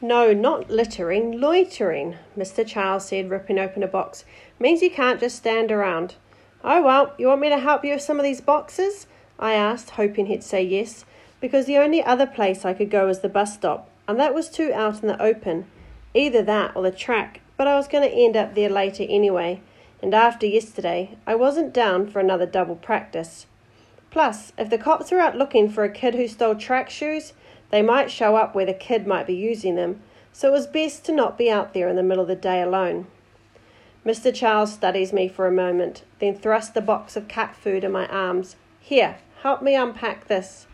No, not littering, loitering, Mr. Charles said, ripping open a box. Means you can't just stand around. Oh, well, you want me to help you with some of these boxes? I asked, hoping he'd say yes, because the only other place I could go was the bus stop, and that was too out in the open. Either that or the track, but I was going to end up there later anyway, and after yesterday, I wasn't down for another double practice. Plus, if the cops are out looking for a kid who stole track shoes, they might show up where the kid might be using them, so it was best to not be out there in the middle of the day alone. Mr. Charles studies me for a moment, then thrusts the box of cat food in my arms. Here, help me unpack this.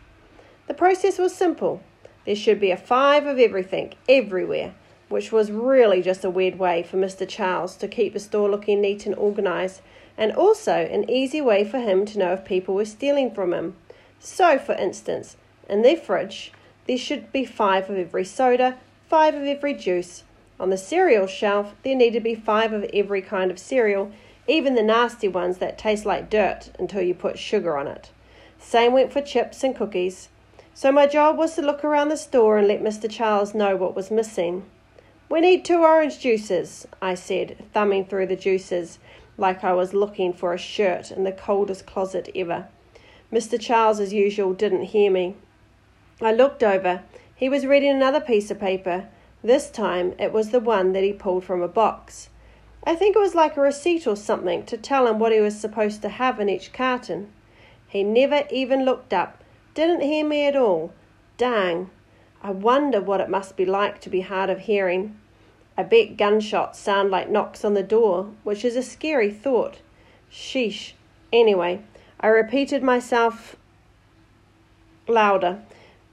The process was simple. There should be a five of everything, everywhere, which was really just a weird way for Mr. Charles to keep the store looking neat and organised, and also an easy way for him to know if people were stealing from him. So, for instance, in their fridge, there should be five of every soda, five of every juice. On the cereal shelf, there need to be five of every kind of cereal, even the nasty ones that taste like dirt until you put sugar on it. Same went for chips and cookies. So my job was to look around the store and let Mr. Charles know what was missing. We need two orange juices, I said, thumbing through the juices like I was looking for a shirt in the coldest closet ever. Mr. Charles, as usual, didn't hear me. I looked over. He was reading another piece of paper. This time it was the one that he pulled from a box. I think it was like a receipt or something to tell him what he was supposed to have in each carton. He never even looked up, didn't hear me at all. Dang! I wonder what it must be like to be hard of hearing. I bet gunshots sound like knocks on the door, which is a scary thought. Sheesh. Anyway, I repeated myself louder.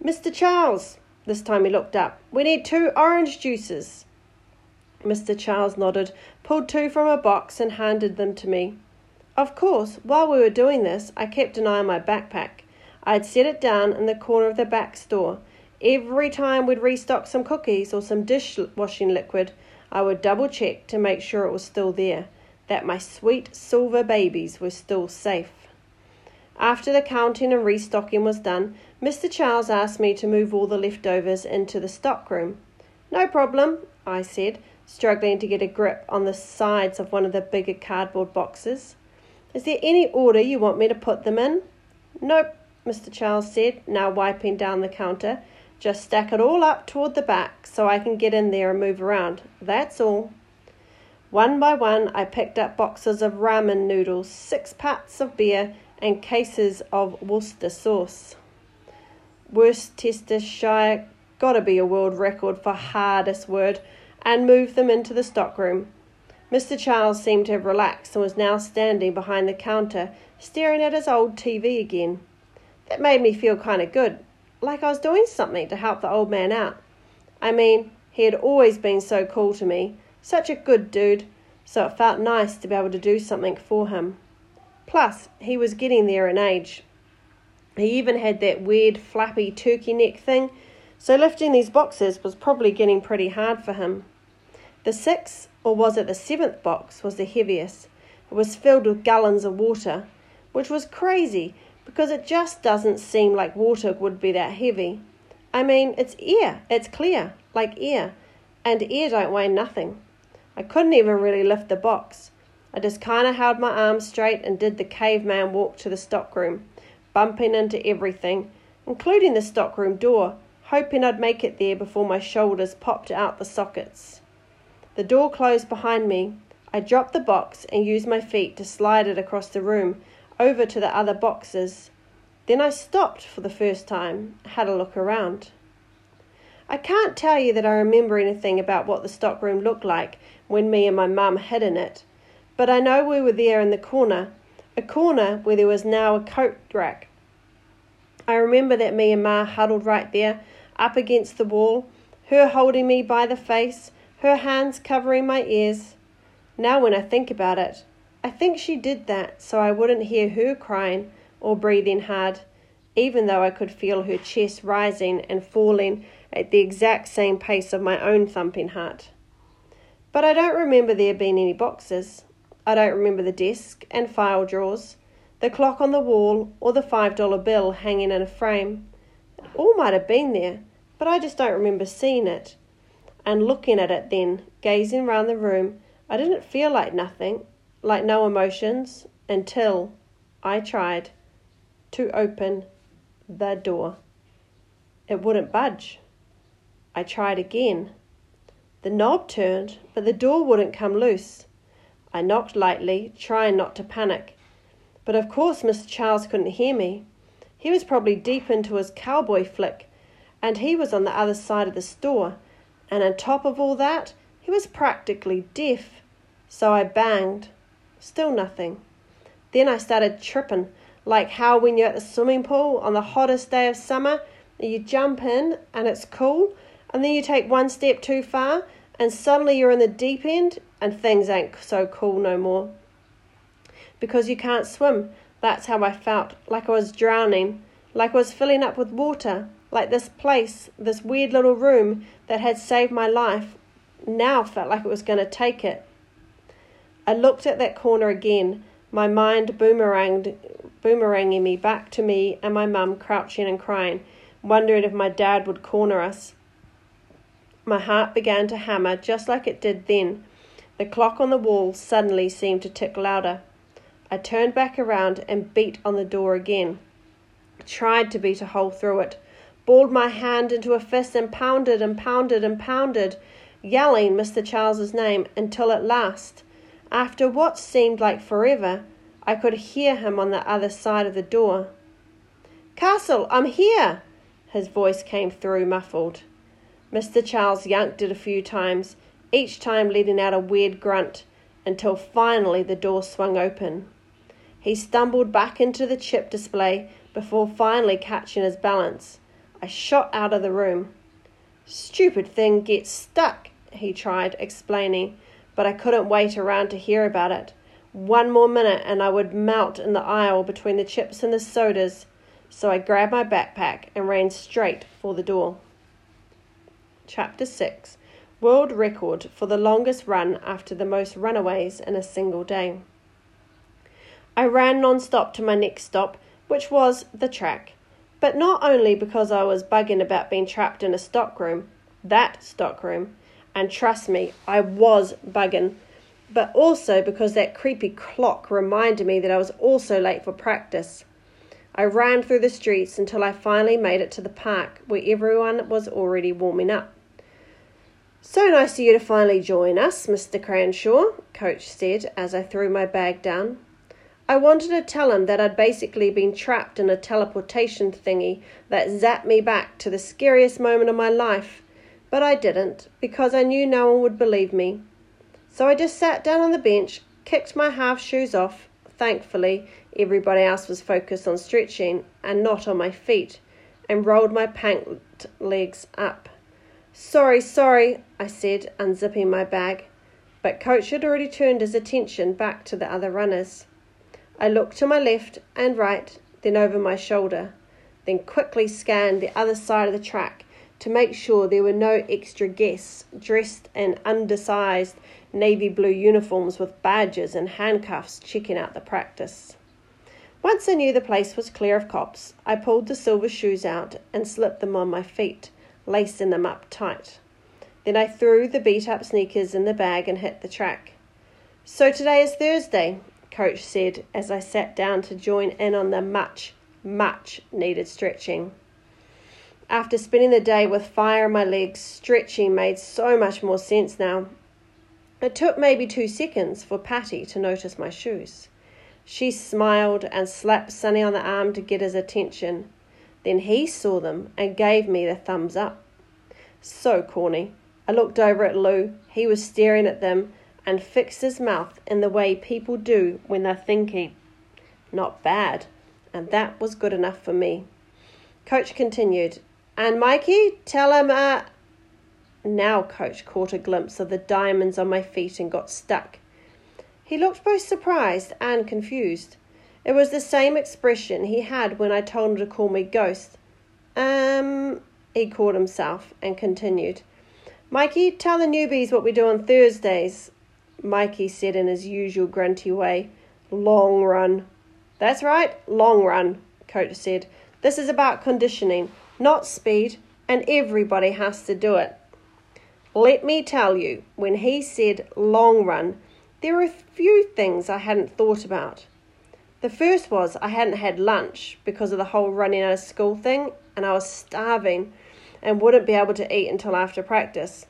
Mr. Charles, this time he looked up, we need two orange juices. Mr. Charles nodded, pulled two from a box, and handed them to me. Of course, while we were doing this, I kept an eye on my backpack. I had set it down in the corner of the back store. Every time we'd restock some cookies or some dishwashing liquid, I would double check to make sure it was still there, that my sweet silver babies were still safe. After the counting and restocking was done, Mr. Charles asked me to move all the leftovers into the stockroom. No problem, I said, struggling to get a grip on the sides of one of the bigger cardboard boxes. Is there any order you want me to put them in? Nope, Mr. Charles said, now wiping down the counter. Just stack it all up toward the back so I can get in there and move around. That's all. One by one, I picked up boxes of ramen noodles, six pats of beer, and cases of Worcester sauce. Worcestershire, gotta be a world record for hardest word, and moved them into the stockroom. Mr. Charles seemed to have relaxed and was now standing behind the counter, staring at his old TV again. That made me feel kind of good, like I was doing something to help the old man out. I mean, he had always been so cool to me, such a good dude, so it felt nice to be able to do something for him. Plus, he was getting there in age. He even had that weird flappy turkey neck thing, so lifting these boxes was probably getting pretty hard for him. The sixth, or was it the seventh box, was the heaviest. It was filled with gallons of water, which was crazy because it just doesn't seem like water would be that heavy. I mean, it's air, it's clear, like air, and air don't weigh nothing. I couldn't even really lift the box. I just kind of held my arms straight and did the caveman walk to the stockroom bumping into everything, including the stockroom door, hoping I'd make it there before my shoulders popped out the sockets. The door closed behind me. I dropped the box and used my feet to slide it across the room over to the other boxes. Then I stopped for the first time, had a look around. I can't tell you that I remember anything about what the stockroom looked like when me and my mum hid in it, but I know we were there in the corner a corner where there was now a coat rack. I remember that me and Ma huddled right there, up against the wall, her holding me by the face, her hands covering my ears. Now, when I think about it, I think she did that so I wouldn't hear her crying or breathing hard, even though I could feel her chest rising and falling at the exact same pace of my own thumping heart. But I don't remember there being any boxes. I don't remember the desk and file drawers, the clock on the wall, or the $5 bill hanging in a frame. It all might have been there, but I just don't remember seeing it. and looking at it then, gazing round the room, I didn't feel like nothing, like no emotions, until I tried to open the door. It wouldn't budge. I tried again. The knob turned, but the door wouldn't come loose. I knocked lightly, trying not to panic. But of course, Mr. Charles couldn't hear me. He was probably deep into his cowboy flick, and he was on the other side of the store. And on top of all that, he was practically deaf. So I banged. Still nothing. Then I started tripping, like how when you're at the swimming pool on the hottest day of summer, you jump in and it's cool, and then you take one step too far, and suddenly you're in the deep end, and things ain't so cool no more. Because you can't swim. That's how I felt, like I was drowning, like I was filling up with water, like this place, this weird little room that had saved my life, now felt like it was going to take it. I looked at that corner again, my mind boomeranged, boomeranging me back to me and my mum crouching and crying, wondering if my dad would corner us. My heart began to hammer just like it did then. The clock on the wall suddenly seemed to tick louder. I turned back around and beat on the door again. Tried to beat a hole through it, balled my hand into a fist and pounded and pounded and pounded, yelling Mr. Charles's name until at last, after what seemed like forever, I could hear him on the other side of the door. Castle, I'm here! His voice came through muffled. Mr. Charles yanked it a few times, each time letting out a weird grunt, until finally the door swung open. He stumbled back into the chip display before finally catching his balance. I shot out of the room. Stupid thing gets stuck, he tried, explaining, but I couldn't wait around to hear about it. One more minute and I would melt in the aisle between the chips and the sodas, so I grabbed my backpack and ran straight for the door. Chapter 6 World Record for the longest run after the most runaways in a single day. I ran non stop to my next stop, which was the track but not only because I was bugging about being trapped in a stockroom, that stockroom, and trust me, I was bugging, but also because that creepy clock reminded me that I was also late for practice. I ran through the streets until I finally made it to the park where everyone was already warming up. So nice of you to finally join us, Mr. Cranshaw, Coach said as I threw my bag down. I wanted to tell him that I'd basically been trapped in a teleportation thingy that zapped me back to the scariest moment of my life, but I didn't because I knew no one would believe me. So I just sat down on the bench, kicked my half shoes off. Thankfully, everybody else was focused on stretching and not on my feet, and rolled my pant legs up. Sorry, sorry, I said, unzipping my bag. But Coach had already turned his attention back to the other runners. I looked to my left and right, then over my shoulder, then quickly scanned the other side of the track to make sure there were no extra guests dressed in undersized navy blue uniforms with badges and handcuffs checking out the practice. Once I knew the place was clear of cops, I pulled the silver shoes out and slipped them on my feet, lacing them up tight. Then I threw the beat up sneakers in the bag and hit the track. So today is Thursday, coach said as I sat down to join in on the much, much needed stretching. After spending the day with fire in my legs, stretching made so much more sense now. It took maybe two seconds for Patty to notice my shoes. She smiled and slapped Sunny on the arm to get his attention. Then he saw them and gave me the thumbs up. So corny. I looked over at Lu. He was staring at them and fixed his mouth in the way people do when they're thinking. Not bad, and that was good enough for me. Coach continued, and Mikey, tell him, uh. Now, Coach caught a glimpse of the diamonds on my feet and got stuck. He looked both surprised and confused. It was the same expression he had when I told him to call me Ghost. Um, he caught himself and continued. Mikey, tell the newbies what we do on Thursdays. Mikey said in his usual grunty way. Long run. That's right, long run, Coach said. This is about conditioning, not speed, and everybody has to do it. Let me tell you, when he said long run, there were a few things I hadn't thought about. The first was I hadn't had lunch because of the whole running out of school thing, and I was starving and wouldn't be able to eat until after practice.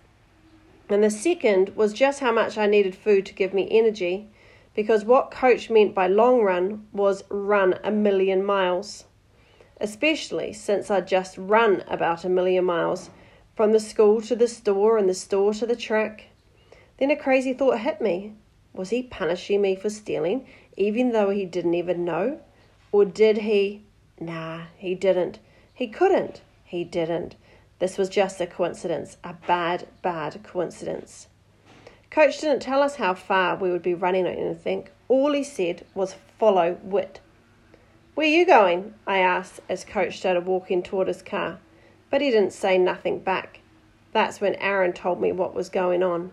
And the second was just how much I needed food to give me energy, because what coach meant by long run was run a million miles. Especially since I'd just run about a million miles from the school to the store and the store to the track. Then a crazy thought hit me. Was he punishing me for stealing, even though he didn't even know? Or did he? Nah, he didn't. He couldn't. He didn't. This was just a coincidence, a bad, bad coincidence. Coach didn't tell us how far we would be running or anything. All he said was follow Whit. Where you going? I asked as Coach started walking toward his car but he didn't say nothing back. That's when Aaron told me what was going on.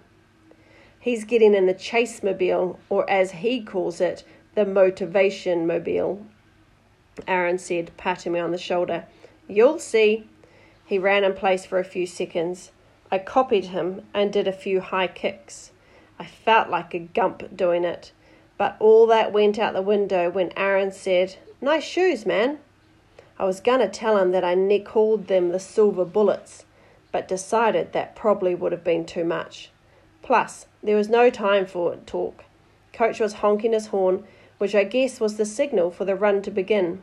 He's getting in the chase mobile, or as he calls it, the motivation mobile. Aaron said, patting me on the shoulder. You'll see. He ran in place for a few seconds. I copied him and did a few high kicks. I felt like a gump doing it, but all that went out the window when Aaron said, Nice shoes, man. I was going to tell him that I called them the silver bullets, but decided that probably would have been too much. Plus, there was no time for talk. Coach was honking his horn, which I guess was the signal for the run to begin.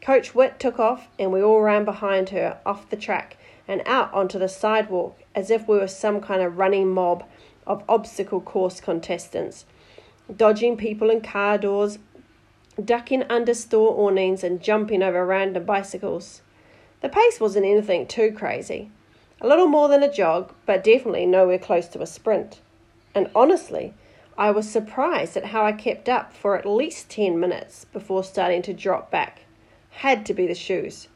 Coach Whit took off, and we all ran behind her, off the track, and out onto the sidewalk as if we were some kind of running mob of obstacle course contestants, dodging people and car doors, ducking under store awnings and jumping over random bicycles. The pace wasn't anything too crazy. A little more than a jog, but definitely nowhere close to a sprint. And honestly, I was surprised at how I kept up for at least 10 minutes before starting to drop back. Had to be the shoes.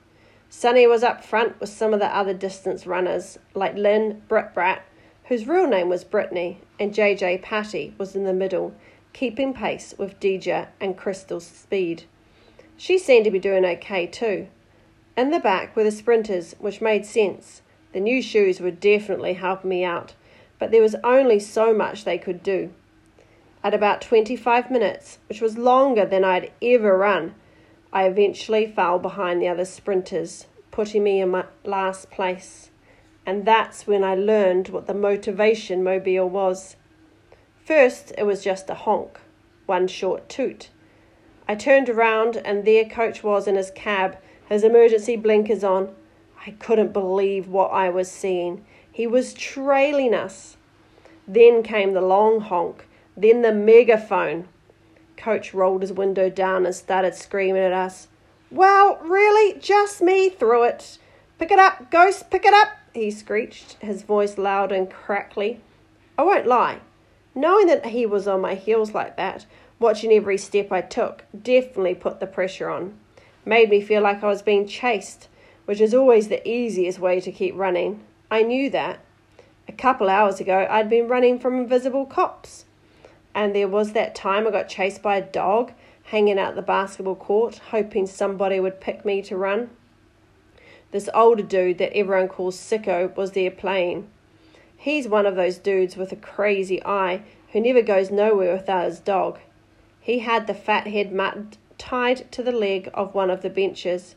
Sunny was up front with some of the other distance runners, like Lynn Brit Brat, whose real name was Brittany, and JJ Patty was in the middle, keeping pace with Deja and Crystal's speed. She seemed to be doing okay too. In the back were the sprinters, which made sense. The new shoes would definitely help me out, but there was only so much they could do. At about 25 minutes, which was longer than I'd ever run, I eventually fell behind the other sprinters, putting me in last place. And that's when I learned what the motivation mobile was. First, it was just a honk, one short toot. I turned around, and there Coach was in his cab, his emergency blinkers on. I couldn't believe what I was seeing. He was trailing us. Then came the long honk, then the megaphone. Coach rolled his window down and started screaming at us. Well, really, just me through it. Pick it up, Ghost, pick it up, he screeched, his voice loud and crackly. I won't lie, Knowing that he was on my heels like that, watching every step I took, definitely put the pressure on. Made me feel like I was being chased, which is always the easiest way to keep running. I knew that. A couple hours ago, I'd been running from invisible cops. And there was that time I got chased by a dog hanging out the basketball court, hoping somebody would pick me to run. This older dude that everyone calls Sicko was there playing. He's one of those dudes with a crazy eye who never goes nowhere without his dog. He had the fat head mutt tied to the leg of one of the benches,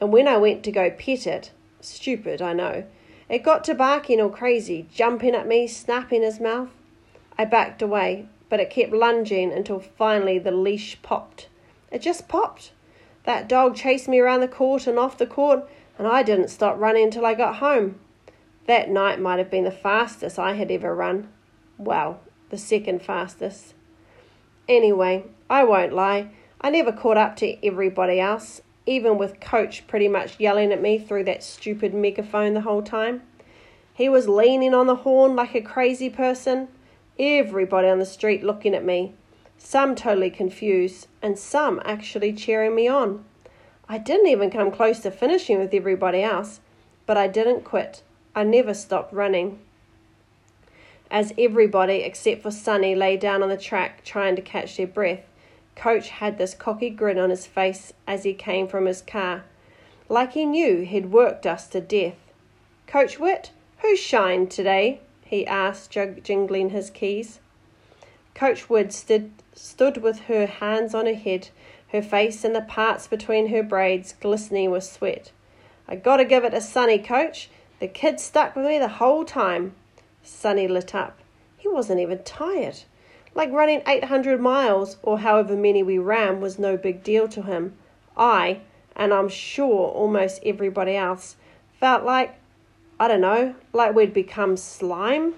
and when I went to go pet it, stupid, I know, it got to barking all crazy, jumping at me, snapping his mouth. I backed away, but it kept lunging until finally the leash popped. It just popped. That dog chased me around the court and off the court, and I didn't stop running until I got home. That night might have been the fastest I had ever run. Well, the second fastest. Anyway, I won't lie, I never caught up to everybody else, even with Coach pretty much yelling at me through that stupid megaphone the whole time. He was leaning on the horn like a crazy person, everybody on the street looking at me, some totally confused, and some actually cheering me on. I didn't even come close to finishing with everybody else, but I didn't quit. I never stopped running. As everybody except for Sunny lay down on the track trying to catch their breath, Coach had this cocky grin on his face as he came from his car, like he knew he'd worked us to death. Coach Whit, who shined today? he asked, jingling his keys. Coach Wood stood, stood with her hands on her head, her face and the parts between her braids glistening with sweat. I gotta give it to Sunny, coach. The kid stuck with me the whole time. Sunny lit up. He wasn't even tired. Like running 800 miles or however many we ran was no big deal to him. I, and I'm sure almost everybody else, felt like, I don't know, like we'd become slime